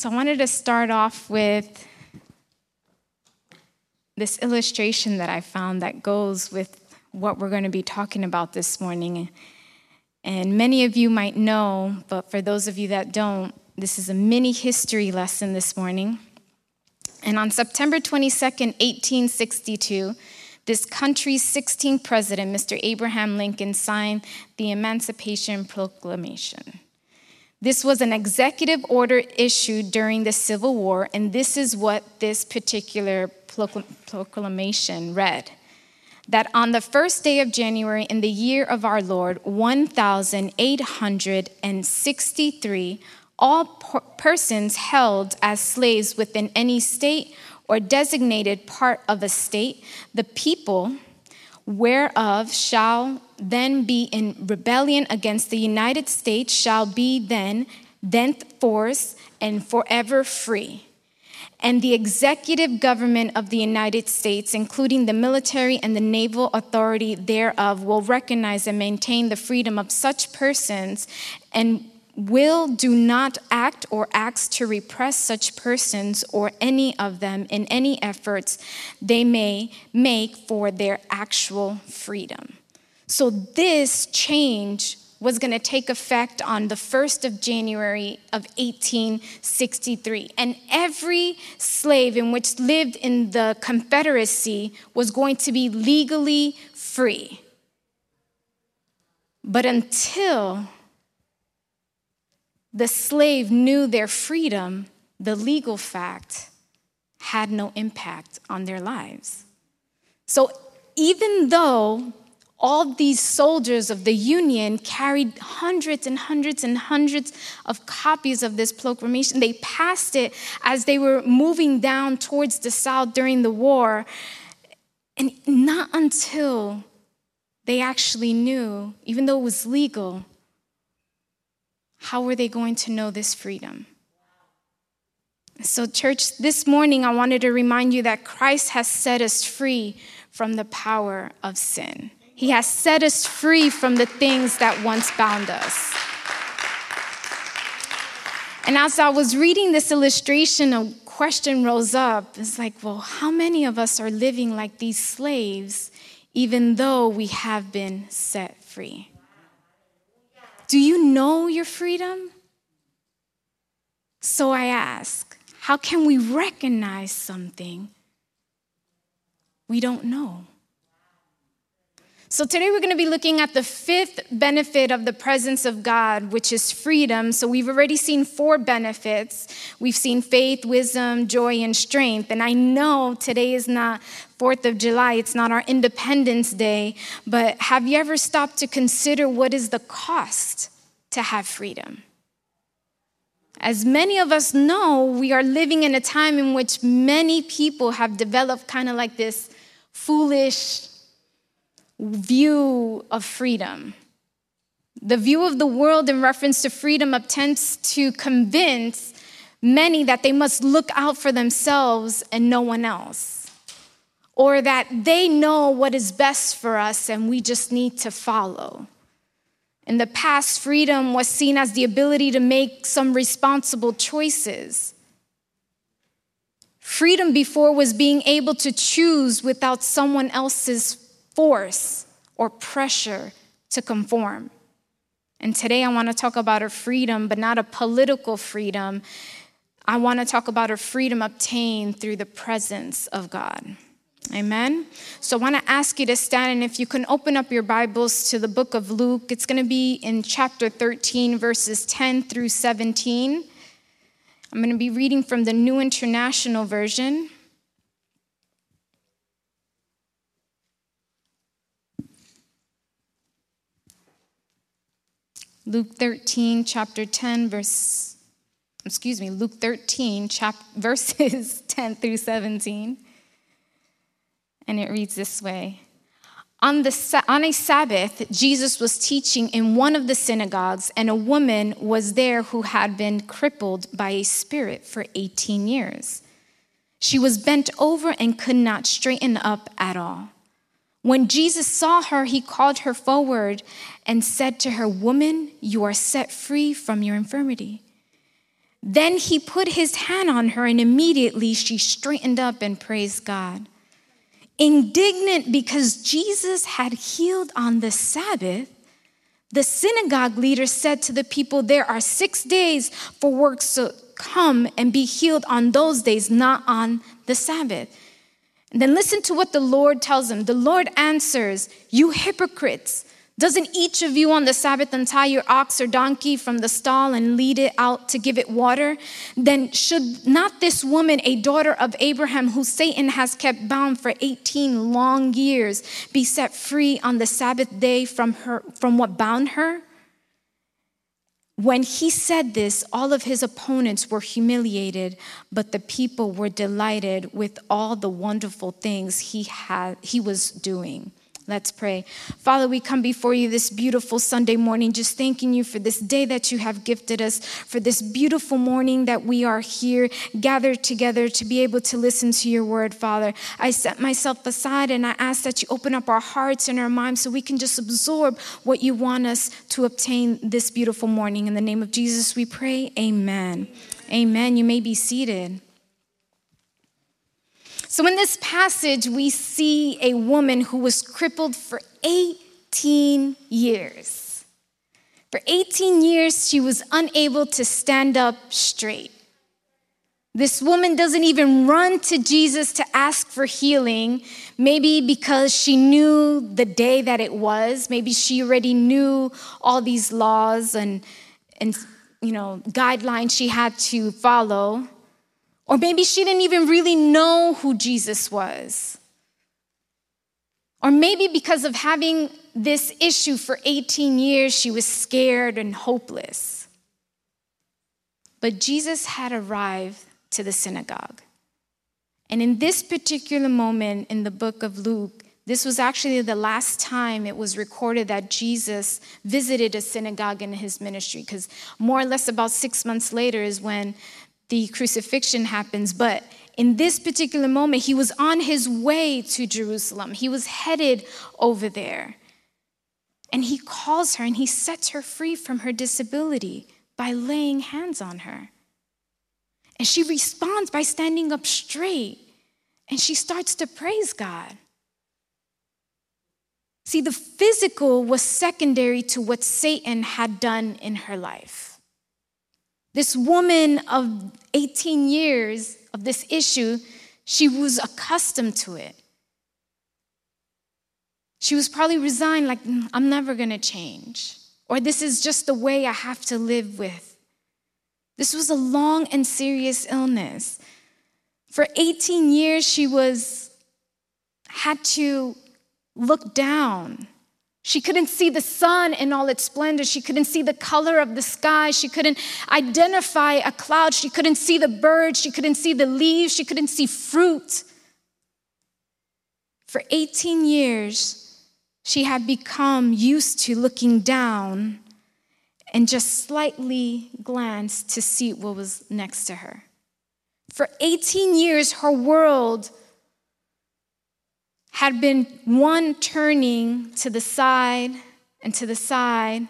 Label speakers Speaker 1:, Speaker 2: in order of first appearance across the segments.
Speaker 1: So I wanted to start off with this illustration that I found that goes with what we're going to be talking about this morning. And many of you might know, but for those of you that don't, this is a mini history lesson this morning. And on September 22nd, 1862, this country's 16th president, Mr. Abraham Lincoln, signed the Emancipation Proclamation. This was an executive order issued during the Civil War, and this is what this particular proclamation read that on the first day of January in the year of our Lord, 1863, all persons held as slaves within any state or designated part of a state, the people whereof shall then be in rebellion against the United States shall be then thenceforth and forever free. And the executive government of the United States, including the military and the naval authority thereof, will recognize and maintain the freedom of such persons and will do not act or acts to repress such persons or any of them in any efforts they may make for their actual freedom. So, this change was going to take effect on the 1st of January of 1863. And every slave in which lived in the Confederacy was going to be legally free. But until the slave knew their freedom, the legal fact had no impact on their lives. So even though all these soldiers of the Union carried hundreds and hundreds and hundreds of copies of this proclamation. They passed it as they were moving down towards the South during the war. And not until they actually knew, even though it was legal, how were they going to know this freedom? So, church, this morning I wanted to remind you that Christ has set us free from the power of sin. He has set us free from the things that once bound us. And as I was reading this illustration, a question rose up. It's like, well, how many of us are living like these slaves, even though we have been set free? Do you know your freedom? So I ask, how can we recognize something we don't know? So, today we're going to be looking at the fifth benefit of the presence of God, which is freedom. So, we've already seen four benefits. We've seen faith, wisdom, joy, and strength. And I know today is not 4th of July, it's not our Independence Day, but have you ever stopped to consider what is the cost to have freedom? As many of us know, we are living in a time in which many people have developed kind of like this foolish, view of freedom. The view of the world in reference to freedom attempts to convince many that they must look out for themselves and no one else, or that they know what is best for us and we just need to follow. In the past, freedom was seen as the ability to make some responsible choices. Freedom before was being able to choose without someone else's force or pressure to conform. And today I want to talk about a freedom, but not a political freedom. I want to talk about a freedom obtained through the presence of God. Amen. So I want to ask you to stand, and if you can open up your Bibles to the book of Luke, it's going to be in chapter 13, verses 10 through 17. I'm going to be reading from the New International Version. Luke 13, chapter 10, verse, excuse me, Luke 13, chap, verses 10 through 17. And it reads this way on, the, on a Sabbath, Jesus was teaching in one of the synagogues, and a woman was there who had been crippled by a spirit for 18 years. She was bent over and could not straighten up at all. When Jesus saw her, he called her forward and said to her, Woman, you are set free from your infirmity. Then he put his hand on her, and immediately she straightened up and praised God. Indignant because Jesus had healed on the Sabbath, the synagogue leader said to the people, There are six days for works to come and be healed on those days, not on the Sabbath. And then listen to what the Lord tells them. The Lord answers, You hypocrites. Doesn't each of you on the Sabbath untie your ox or donkey from the stall and lead it out to give it water? Then should not this woman, a daughter of Abraham, who Satan has kept bound for 18 long years, be set free on the Sabbath day from, her, from what bound her? When he said this, all of his opponents were humiliated, but the people were delighted with all the wonderful things he, had, he was doing. Let's pray. Father, we come before you this beautiful Sunday morning, just thanking you for this day that you have gifted us, for this beautiful morning that we are here gathered together to be able to listen to your word, Father. I set myself aside and I ask that you open up our hearts and our minds so we can just absorb what you want us to obtain this beautiful morning. In the name of Jesus, we pray. Amen. Amen. You may be seated. So, in this passage, we see a woman who was crippled for 18 years. For 18 years, she was unable to stand up straight. This woman doesn't even run to Jesus to ask for healing, maybe because she knew the day that it was. Maybe she already knew all these laws and, and you know, guidelines she had to follow. Or maybe she didn't even really know who Jesus was. Or maybe because of having this issue for 18 years, she was scared and hopeless. But Jesus had arrived to the synagogue. And in this particular moment in the book of Luke, this was actually the last time it was recorded that Jesus visited a synagogue in his ministry, because more or less about six months later is when the crucifixion happens, but in this particular moment, he was on his way to Jerusalem. He was headed over there. And he calls her and he sets her free from her disability by laying hands on her. And she responds by standing up straight and she starts to praise God. See, the physical was secondary to what Satan had done in her life. This woman of 18 years of this issue, she was accustomed to it. She was probably resigned, like, mm, I'm never gonna change, or this is just the way I have to live with. This was a long and serious illness. For 18 years, she was had to look down she couldn't see the sun in all its splendor. She couldn't see the color of the sky. She couldn't identify a cloud. She couldn't see the birds. She couldn't see the leaves. She couldn't see fruit. For 18 years, she had become used to looking down and just slightly glance to see what was next to her. For 18 years, her world had been one turning to the side and to the side,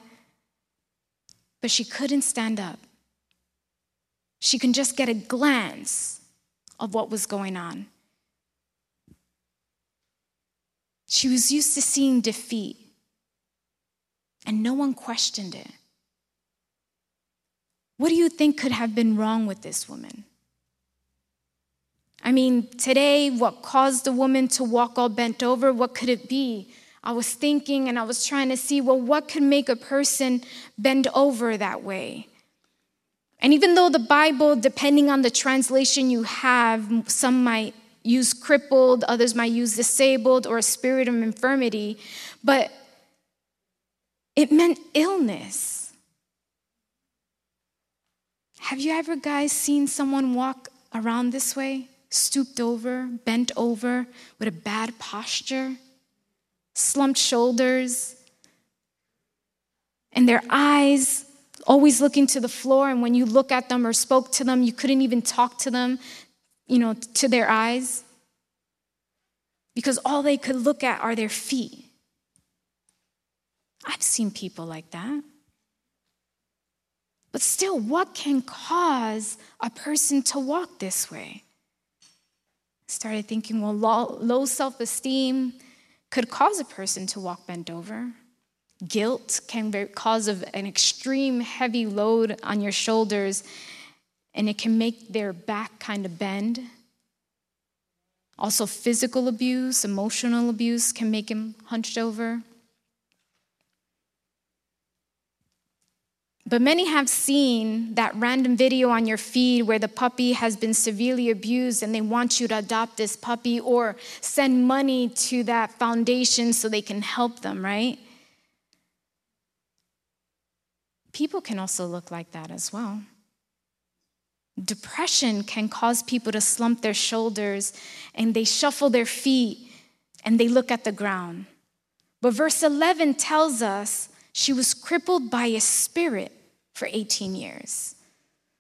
Speaker 1: but she couldn't stand up. She can just get a glance of what was going on. She was used to seeing defeat, and no one questioned it. What do you think could have been wrong with this woman? I mean, today, what caused the woman to walk all bent over? What could it be? I was thinking and I was trying to see, well, what could make a person bend over that way? And even though the Bible, depending on the translation you have, some might use crippled, others might use disabled or a spirit of infirmity, but it meant illness. Have you ever guys seen someone walk around this way? Stooped over, bent over, with a bad posture, slumped shoulders, and their eyes always looking to the floor. And when you look at them or spoke to them, you couldn't even talk to them, you know, to their eyes, because all they could look at are their feet. I've seen people like that. But still, what can cause a person to walk this way? Started thinking, well, low self esteem could cause a person to walk bent over. Guilt can cause an extreme heavy load on your shoulders, and it can make their back kind of bend. Also, physical abuse, emotional abuse can make him hunched over. But many have seen that random video on your feed where the puppy has been severely abused and they want you to adopt this puppy or send money to that foundation so they can help them, right? People can also look like that as well. Depression can cause people to slump their shoulders and they shuffle their feet and they look at the ground. But verse 11 tells us she was crippled by a spirit for 18 years.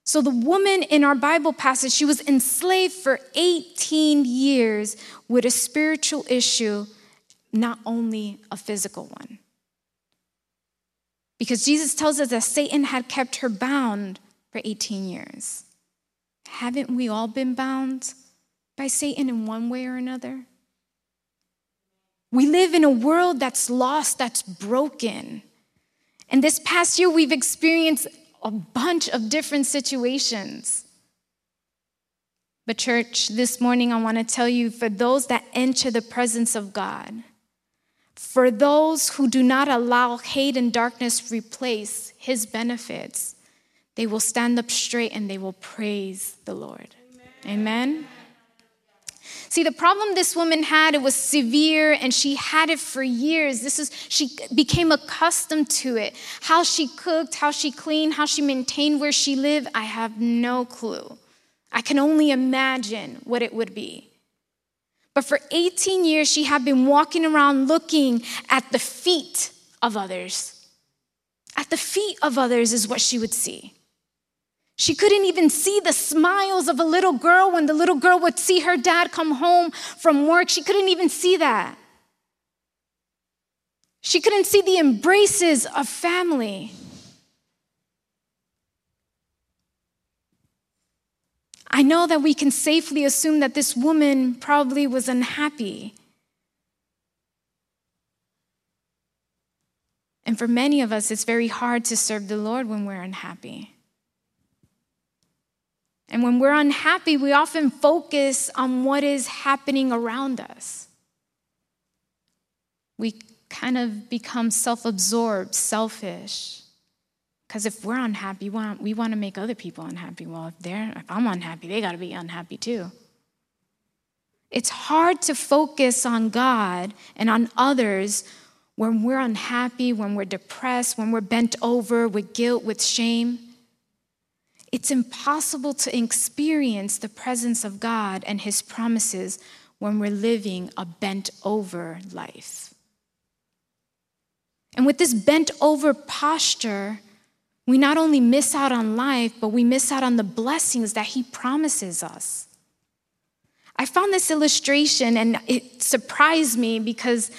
Speaker 1: So the woman in our Bible passage, she was enslaved for 18 years with a spiritual issue, not only a physical one. Because Jesus tells us that Satan had kept her bound for 18 years. Haven't we all been bound by Satan in one way or another? We live in a world that's lost, that's broken. And this past year, we've experienced a bunch of different situations. But, church, this morning I want to tell you for those that enter the presence of God, for those who do not allow hate and darkness replace his benefits, they will stand up straight and they will praise the Lord. Amen. Amen. See, the problem this woman had, it was severe and she had it for years. This is, she became accustomed to it. How she cooked, how she cleaned, how she maintained where she lived, I have no clue. I can only imagine what it would be. But for 18 years, she had been walking around looking at the feet of others. At the feet of others is what she would see. She couldn't even see the smiles of a little girl when the little girl would see her dad come home from work. She couldn't even see that. She couldn't see the embraces of family. I know that we can safely assume that this woman probably was unhappy. And for many of us, it's very hard to serve the Lord when we're unhappy. And when we're unhappy, we often focus on what is happening around us. We kind of become self absorbed, selfish. Because if we're unhappy, we want, we want to make other people unhappy. Well, if, they're, if I'm unhappy, they got to be unhappy too. It's hard to focus on God and on others when we're unhappy, when we're depressed, when we're bent over with guilt, with shame. It's impossible to experience the presence of God and His promises when we're living a bent over life. And with this bent over posture, we not only miss out on life, but we miss out on the blessings that He promises us. I found this illustration and it surprised me because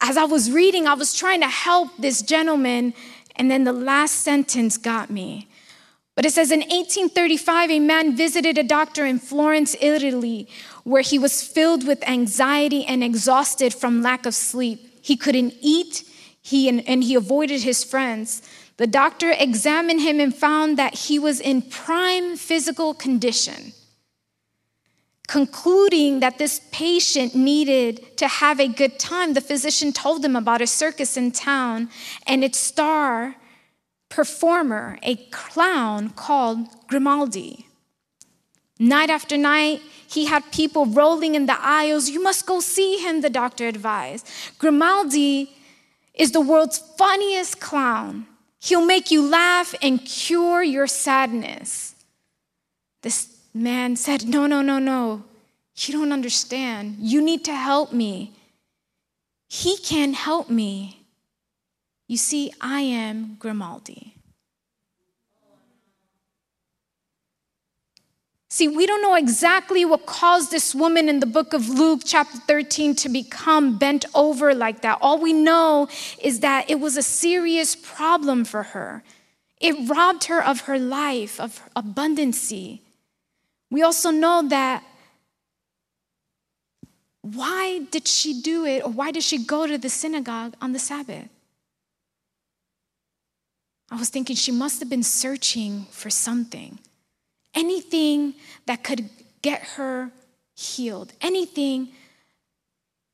Speaker 1: as I was reading, I was trying to help this gentleman, and then the last sentence got me. But it says in 1835, a man visited a doctor in Florence, Italy, where he was filled with anxiety and exhausted from lack of sleep. He couldn't eat, he, and he avoided his friends. The doctor examined him and found that he was in prime physical condition. Concluding that this patient needed to have a good time, the physician told him about a circus in town and its star performer, a clown called Grimaldi. Night after night, he had people rolling in the aisles. You must go see him, the doctor advised. Grimaldi is the world's funniest clown. He'll make you laugh and cure your sadness. This man said, No, no, no, no. You don't understand. You need to help me. He can't help me. You see, I am Grimaldi. See, we don't know exactly what caused this woman in the book of Luke, chapter 13, to become bent over like that. All we know is that it was a serious problem for her. It robbed her of her life, of abundancy. We also know that why did she do it or why did she go to the synagogue on the Sabbath? I was thinking she must have been searching for something, anything that could get her healed, anything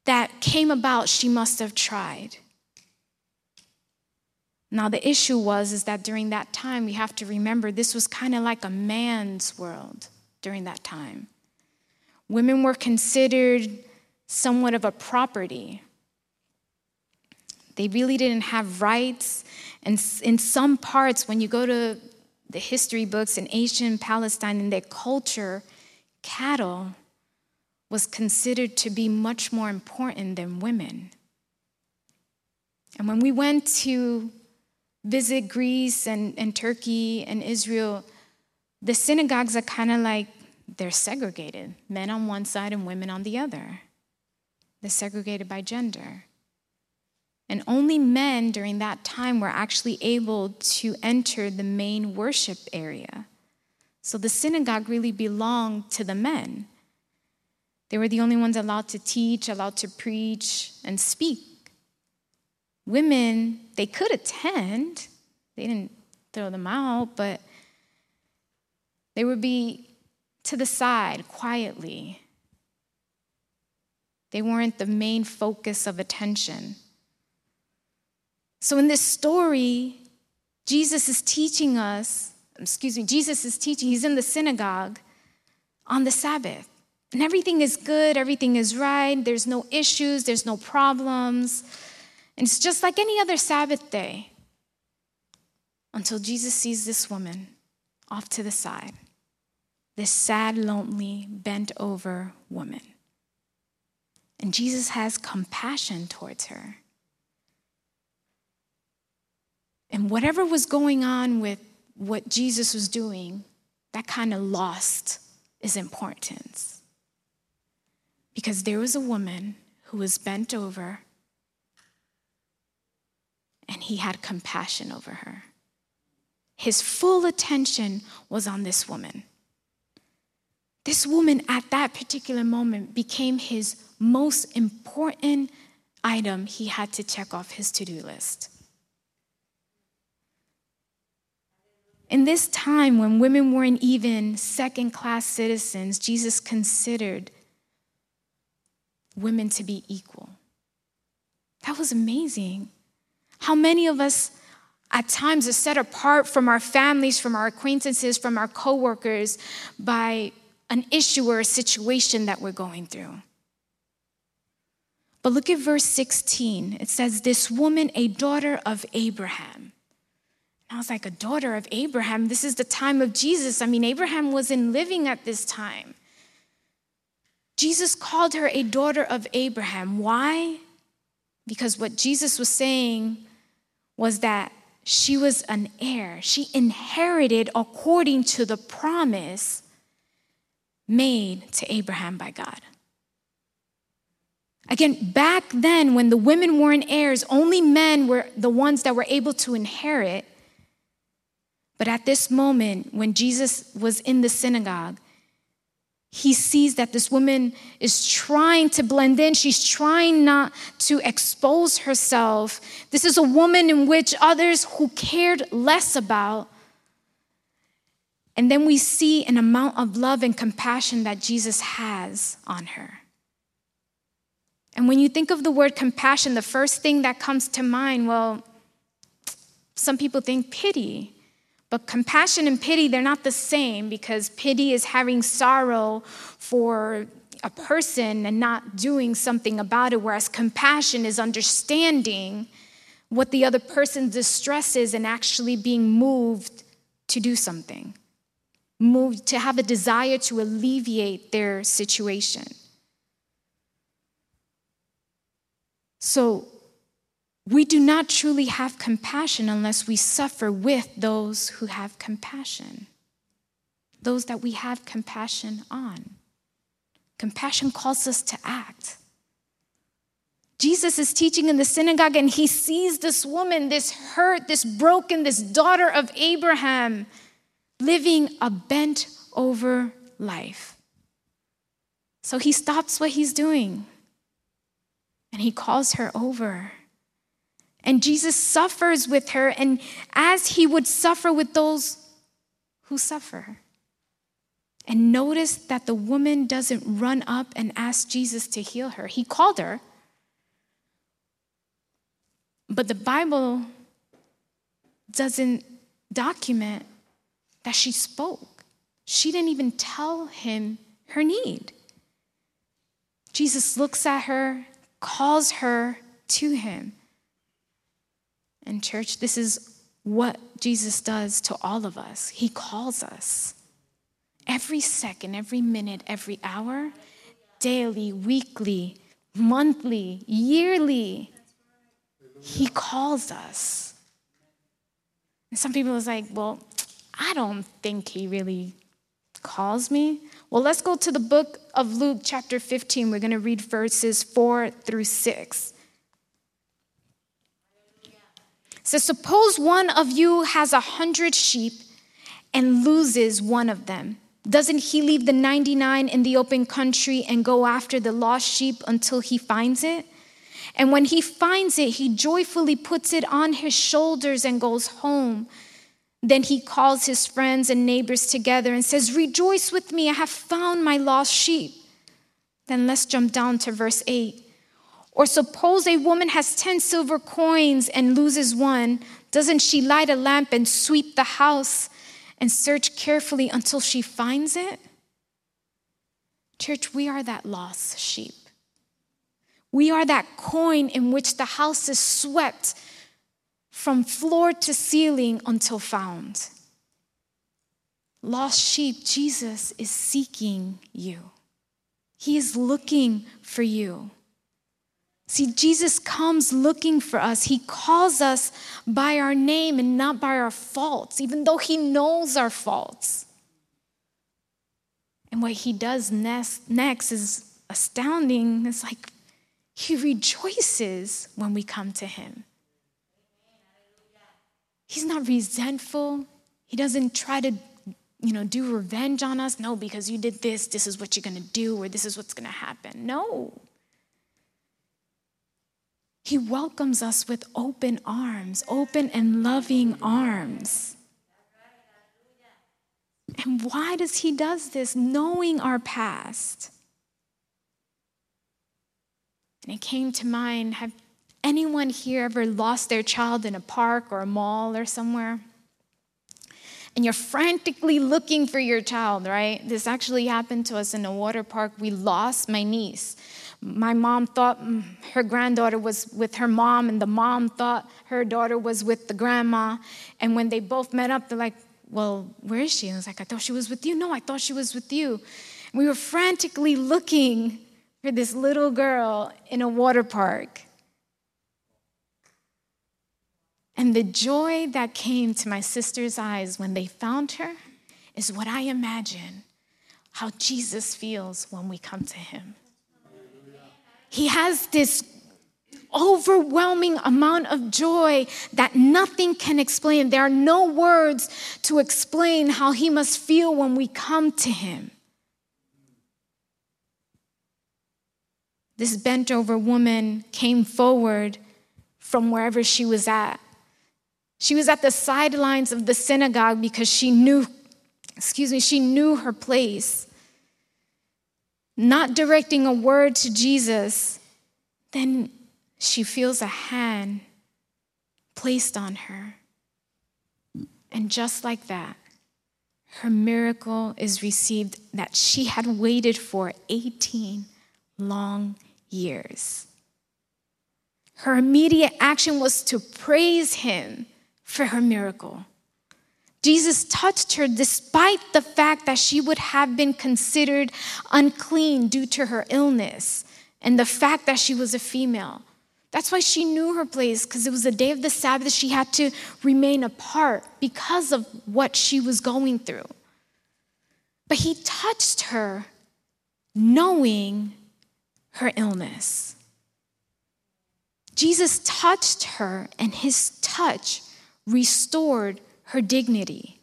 Speaker 1: that came about, she must have tried. Now the issue was is that during that time we have to remember this was kind of like a man's world during that time. Women were considered somewhat of a property. They really didn't have rights. And in some parts, when you go to the history books in ancient Palestine, and their culture, cattle was considered to be much more important than women. And when we went to visit Greece and, and Turkey and Israel, the synagogues are kind of like they're segregated men on one side and women on the other. They're segregated by gender. And only men during that time were actually able to enter the main worship area. So the synagogue really belonged to the men. They were the only ones allowed to teach, allowed to preach, and speak. Women, they could attend, they didn't throw them out, but they would be to the side quietly. They weren't the main focus of attention. So, in this story, Jesus is teaching us, excuse me, Jesus is teaching, he's in the synagogue on the Sabbath. And everything is good, everything is right, there's no issues, there's no problems. And it's just like any other Sabbath day until Jesus sees this woman off to the side, this sad, lonely, bent over woman. And Jesus has compassion towards her. And whatever was going on with what Jesus was doing, that kind of lost its importance. Because there was a woman who was bent over, and he had compassion over her. His full attention was on this woman. This woman at that particular moment became his most important item he had to check off his to do list. In this time when women weren't even second class citizens, Jesus considered women to be equal. That was amazing. How many of us at times are set apart from our families, from our acquaintances, from our coworkers by an issue or a situation that we're going through. But look at verse 16. It says, This woman, a daughter of Abraham. I was like, a daughter of Abraham? This is the time of Jesus. I mean, Abraham wasn't living at this time. Jesus called her a daughter of Abraham. Why? Because what Jesus was saying was that she was an heir. She inherited according to the promise made to Abraham by God. Again, back then, when the women weren't heirs, only men were the ones that were able to inherit. But at this moment, when Jesus was in the synagogue, he sees that this woman is trying to blend in. She's trying not to expose herself. This is a woman in which others who cared less about. And then we see an amount of love and compassion that Jesus has on her. And when you think of the word compassion, the first thing that comes to mind, well, some people think pity. But compassion and pity, they're not the same because pity is having sorrow for a person and not doing something about it, whereas compassion is understanding what the other person's distress is and actually being moved to do something, moved to have a desire to alleviate their situation. So, we do not truly have compassion unless we suffer with those who have compassion, those that we have compassion on. Compassion calls us to act. Jesus is teaching in the synagogue and he sees this woman, this hurt, this broken, this daughter of Abraham, living a bent over life. So he stops what he's doing and he calls her over. And Jesus suffers with her, and as he would suffer with those who suffer. And notice that the woman doesn't run up and ask Jesus to heal her. He called her. But the Bible doesn't document that she spoke. She didn't even tell him her need. Jesus looks at her, calls her to him. And, church, this is what Jesus does to all of us. He calls us every second, every minute, every hour, daily, weekly, monthly, yearly. He calls us. And some people is like, well, I don't think he really calls me. Well, let's go to the book of Luke, chapter 15. We're going to read verses 4 through 6. So suppose one of you has a hundred sheep and loses one of them. Doesn't he leave the 99 in the open country and go after the lost sheep until he finds it? And when he finds it, he joyfully puts it on his shoulders and goes home. Then he calls his friends and neighbors together and says, Rejoice with me, I have found my lost sheep. Then let's jump down to verse 8. Or suppose a woman has 10 silver coins and loses one. Doesn't she light a lamp and sweep the house and search carefully until she finds it? Church, we are that lost sheep. We are that coin in which the house is swept from floor to ceiling until found. Lost sheep, Jesus is seeking you. He is looking for you. See, Jesus comes looking for us. He calls us by our name and not by our faults, even though He knows our faults. And what He does next, is astounding. It's like He rejoices when we come to Him. He's not resentful. He doesn't try to, you know, do revenge on us. No, because you did this, this is what you're going to do, or this is what's going to happen. No. He welcomes us with open arms, open and loving arms. And why does he does this knowing our past? And it came to mind have anyone here ever lost their child in a park or a mall or somewhere? And you're frantically looking for your child, right? This actually happened to us in a water park. We lost my niece. My mom thought mm, her granddaughter was with her mom, and the mom thought her daughter was with the grandma. And when they both met up, they're like, Well, where is she? And I was like, I thought she was with you. No, I thought she was with you. And we were frantically looking for this little girl in a water park. And the joy that came to my sister's eyes when they found her is what I imagine how Jesus feels when we come to him. He has this overwhelming amount of joy that nothing can explain. There are no words to explain how he must feel when we come to him. This bent over woman came forward from wherever she was at. She was at the sidelines of the synagogue because she knew, excuse me, she knew her place not directing a word to Jesus, then she feels a hand placed on her. And just like that, her miracle is received that she had waited for 18 long years. Her immediate action was to praise him for her miracle. Jesus touched her despite the fact that she would have been considered unclean due to her illness and the fact that she was a female. That's why she knew her place, because it was the day of the Sabbath. She had to remain apart because of what she was going through. But he touched her knowing her illness. Jesus touched her, and his touch restored her dignity.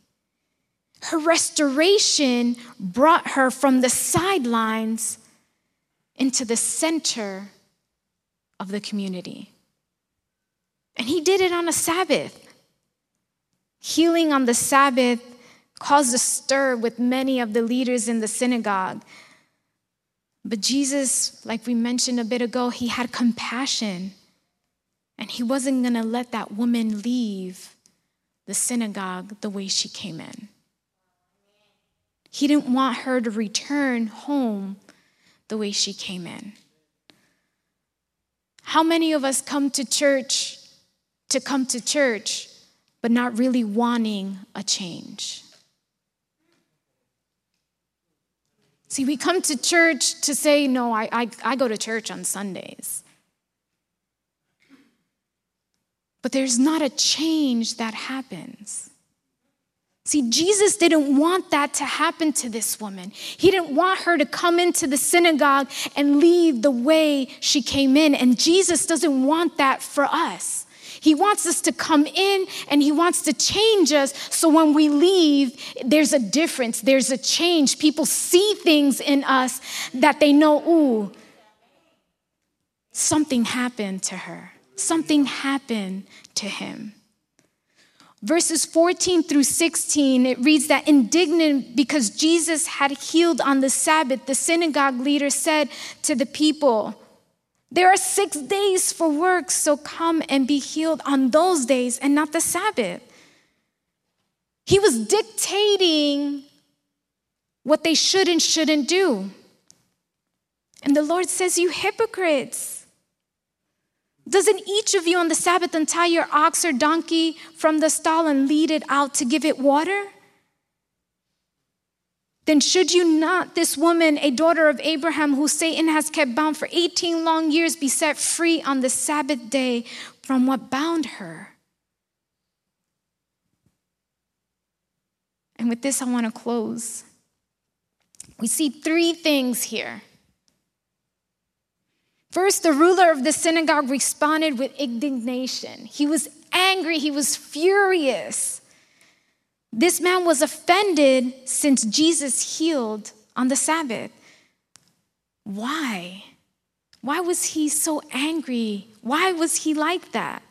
Speaker 1: Her restoration brought her from the sidelines into the center of the community. And he did it on a Sabbath. Healing on the Sabbath caused a stir with many of the leaders in the synagogue. But Jesus, like we mentioned a bit ago, he had compassion. And he wasn't going to let that woman leave the synagogue the way she came in. He didn't want her to return home the way she came in. How many of us come to church to come to church, but not really wanting a change? See, we come to church to say, no, I, I, I go to church on Sundays. But there's not a change that happens. See, Jesus didn't want that to happen to this woman. He didn't want her to come into the synagogue and leave the way she came in. And Jesus doesn't want that for us. He wants us to come in and He wants to change us so when we leave, there's a difference, there's a change. People see things in us that they know, ooh, something happened to her, something happened to him. Verses 14 through 16, it reads that indignant because Jesus had healed on the Sabbath, the synagogue leader said to the people, There are six days for work, so come and be healed on those days and not the Sabbath. He was dictating what they should and shouldn't do. And the Lord says, You hypocrites. Doesn't each of you on the Sabbath untie your ox or donkey from the stall and lead it out to give it water? Then should you not, this woman, a daughter of Abraham, who Satan has kept bound for 18 long years, be set free on the Sabbath day from what bound her? And with this, I want to close. We see three things here First, the ruler of the synagogue responded with indignation. He was angry, he was furious. This man was offended since Jesus healed on the Sabbath. Why? Why was he so angry? Why was he like that?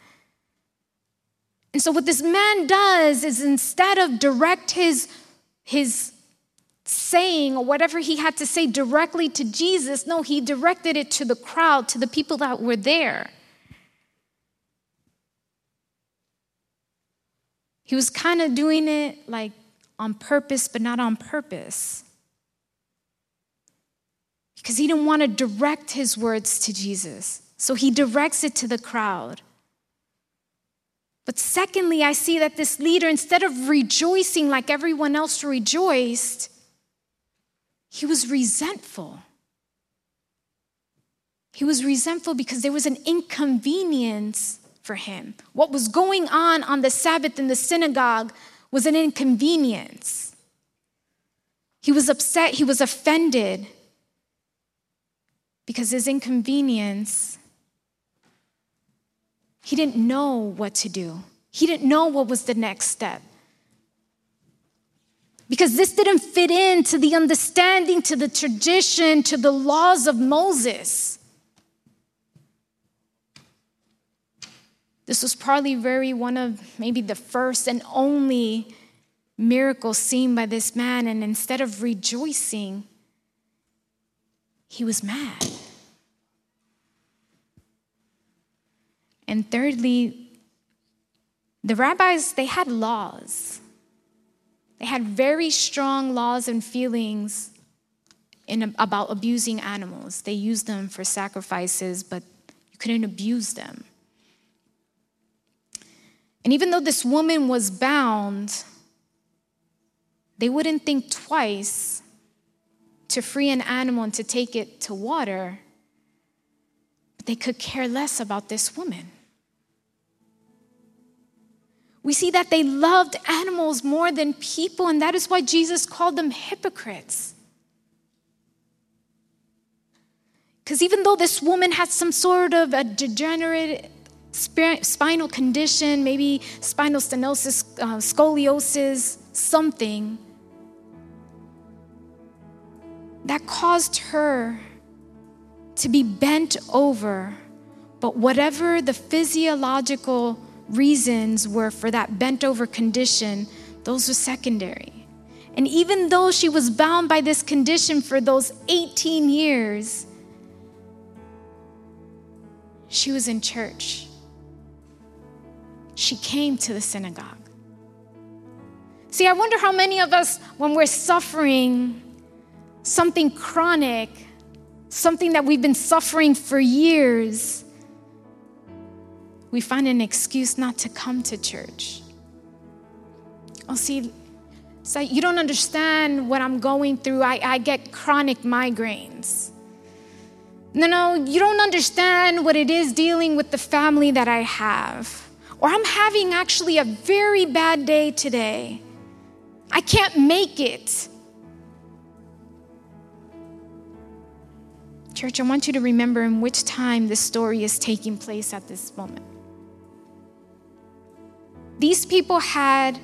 Speaker 1: And so, what this man does is instead of direct his, his saying whatever he had to say directly to Jesus. No, he directed it to the crowd, to the people that were there. He was kind of doing it like on purpose, but not on purpose. Because he didn't want to direct his words to Jesus. So he directs it to the crowd. But secondly, I see that this leader, instead of rejoicing like everyone else rejoiced, he was resentful. He was resentful because there was an inconvenience for him. What was going on on the Sabbath in the synagogue was an inconvenience. He was upset, he was offended because his inconvenience, he didn't know what to do. He didn't know what was the next step because this didn't fit into the understanding, to the tradition, to the laws of Moses. This was probably very one of maybe the first and only miracles seen by this man, and instead of rejoicing, he was mad. And thirdly, the rabbis, they had laws. They had very strong laws and feelings in, about abusing animals. They used them for sacrifices, but you couldn't abuse them. And even though this woman was bound, they wouldn't think twice to free an animal and to take it to water, but they could care less about this woman we see that they loved animals more than people, and that is why Jesus called them hypocrites. Because even though this woman had some sort of a degenerate spinal condition, maybe spinal stenosis, uh, scoliosis, something that caused her to be bent over. But whatever the physiological reasons were for that bent over condition, those were secondary. And even though she was bound by this condition for those 18 years, she was in church. She came to the synagogue. See, I wonder how many of us, when we're suffering something chronic, something that we've been suffering for years, we find an excuse not to come to church. Oh, see, so you don't understand what I'm going through. I, I get chronic migraines. No, no, you don't understand what it is dealing with the family that I have. Or I'm having actually a very bad day today. I can't make it. Church, I want you to remember in which time this story is taking place at this moment. These people had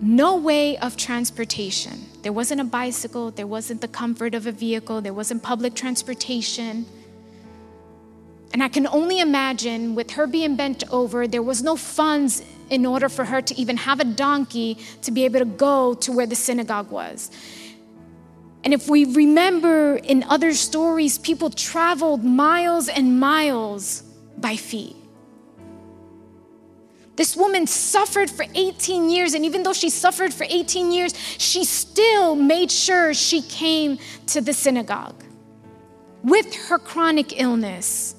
Speaker 1: no way of transportation. There wasn't a bicycle, there wasn't the comfort of a vehicle, there wasn't public transportation. And I can only imagine with her being bent over, there was no funds in order for her to even have a donkey to be able to go to where the synagogue was. And if we remember in other stories, people traveled miles and miles by feet. This woman suffered for 18 years, and even though she suffered for 18 years, she still made sure she came to the synagogue with her chronic illness.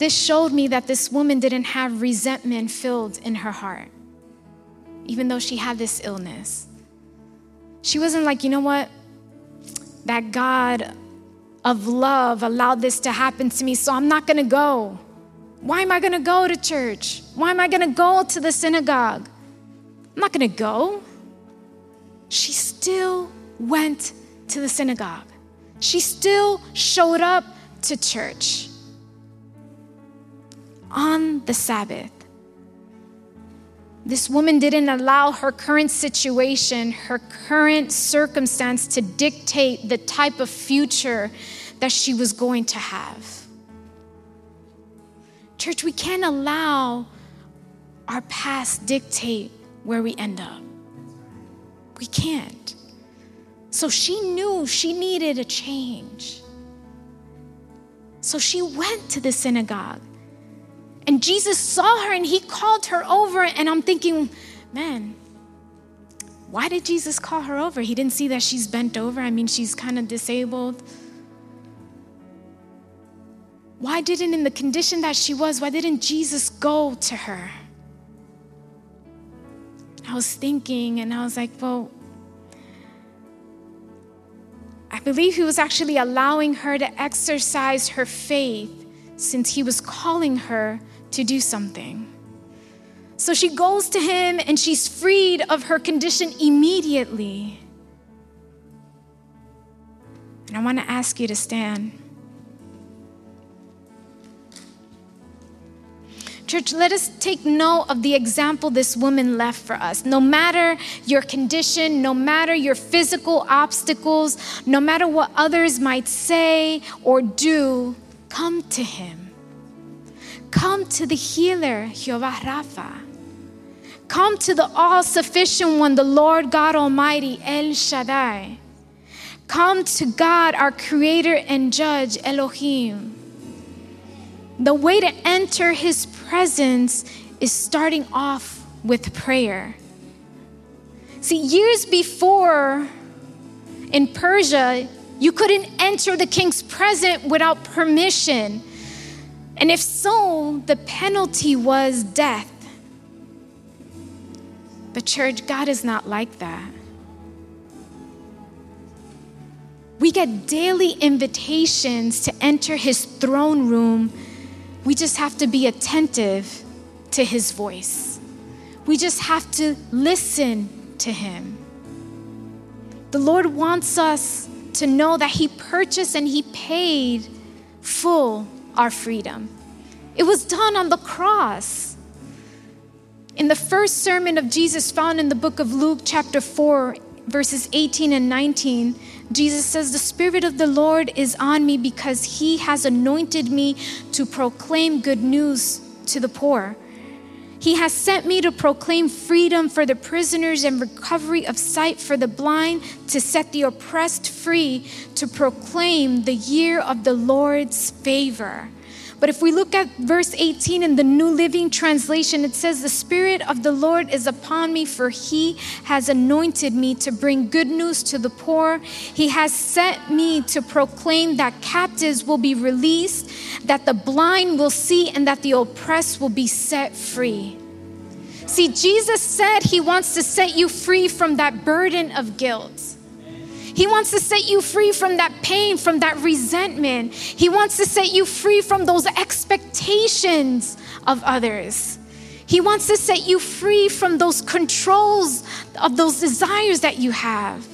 Speaker 1: This showed me that this woman didn't have resentment filled in her heart, even though she had this illness. She wasn't like, you know what? That God of love allowed this to happen to me, so I'm not gonna go. Why am I gonna go to church? Why am I gonna go to the synagogue? I'm not gonna go. She still went to the synagogue. She still showed up to church on the Sabbath. This woman didn't allow her current situation, her current circumstance to dictate the type of future that she was going to have. Church, we can't allow our past dictate where we end up. We can't. So she knew she needed a change. So she went to the synagogue. And Jesus saw her and he called her over. And I'm thinking, man, why did Jesus call her over? He didn't see that she's bent over. I mean, she's kind of disabled. Why didn't, in the condition that she was, why didn't Jesus go to her? I was thinking and I was like, well, I believe he was actually allowing her to exercise her faith since he was calling her to do something. So she goes to him and she's freed of her condition immediately. And I want to ask you to stand. Church, let us take note of the example this woman left for us. No matter your condition, no matter your physical obstacles, no matter what others might say or do, come to him. Come to the healer, Jehovah Rapha. Come to the all sufficient one, the Lord God Almighty, El Shaddai. Come to God, our creator and judge, Elohim. The way to enter his presence is starting off with prayer. See, years before in Persia, you couldn't enter the king's presence without permission. And if so, the penalty was death. But, church, God is not like that. We get daily invitations to enter his throne room. We just have to be attentive to his voice. We just have to listen to him. The Lord wants us to know that He purchased and He paid full our freedom. It was done on the cross. In the first sermon of Jesus, found in the book of Luke, chapter 4, verses 18 and 19, Jesus says, The Spirit of the Lord is on me because He has anointed me to proclaim good news to the poor. He has sent me to proclaim freedom for the prisoners and recovery of sight for the blind, to set the oppressed free, to proclaim the year of the Lord's favor. But if we look at verse 18 in the New Living Translation, it says, The Spirit of the Lord is upon me, for he has anointed me to bring good news to the poor. He has sent me to proclaim that captives will be released, that the blind will see, and that the oppressed will be set free. See, Jesus said he wants to set you free from that burden of guilt. He wants to set you free from that pain, from that resentment. He wants to set you free from those expectations of others. He wants to set you free from those controls of those desires that you have.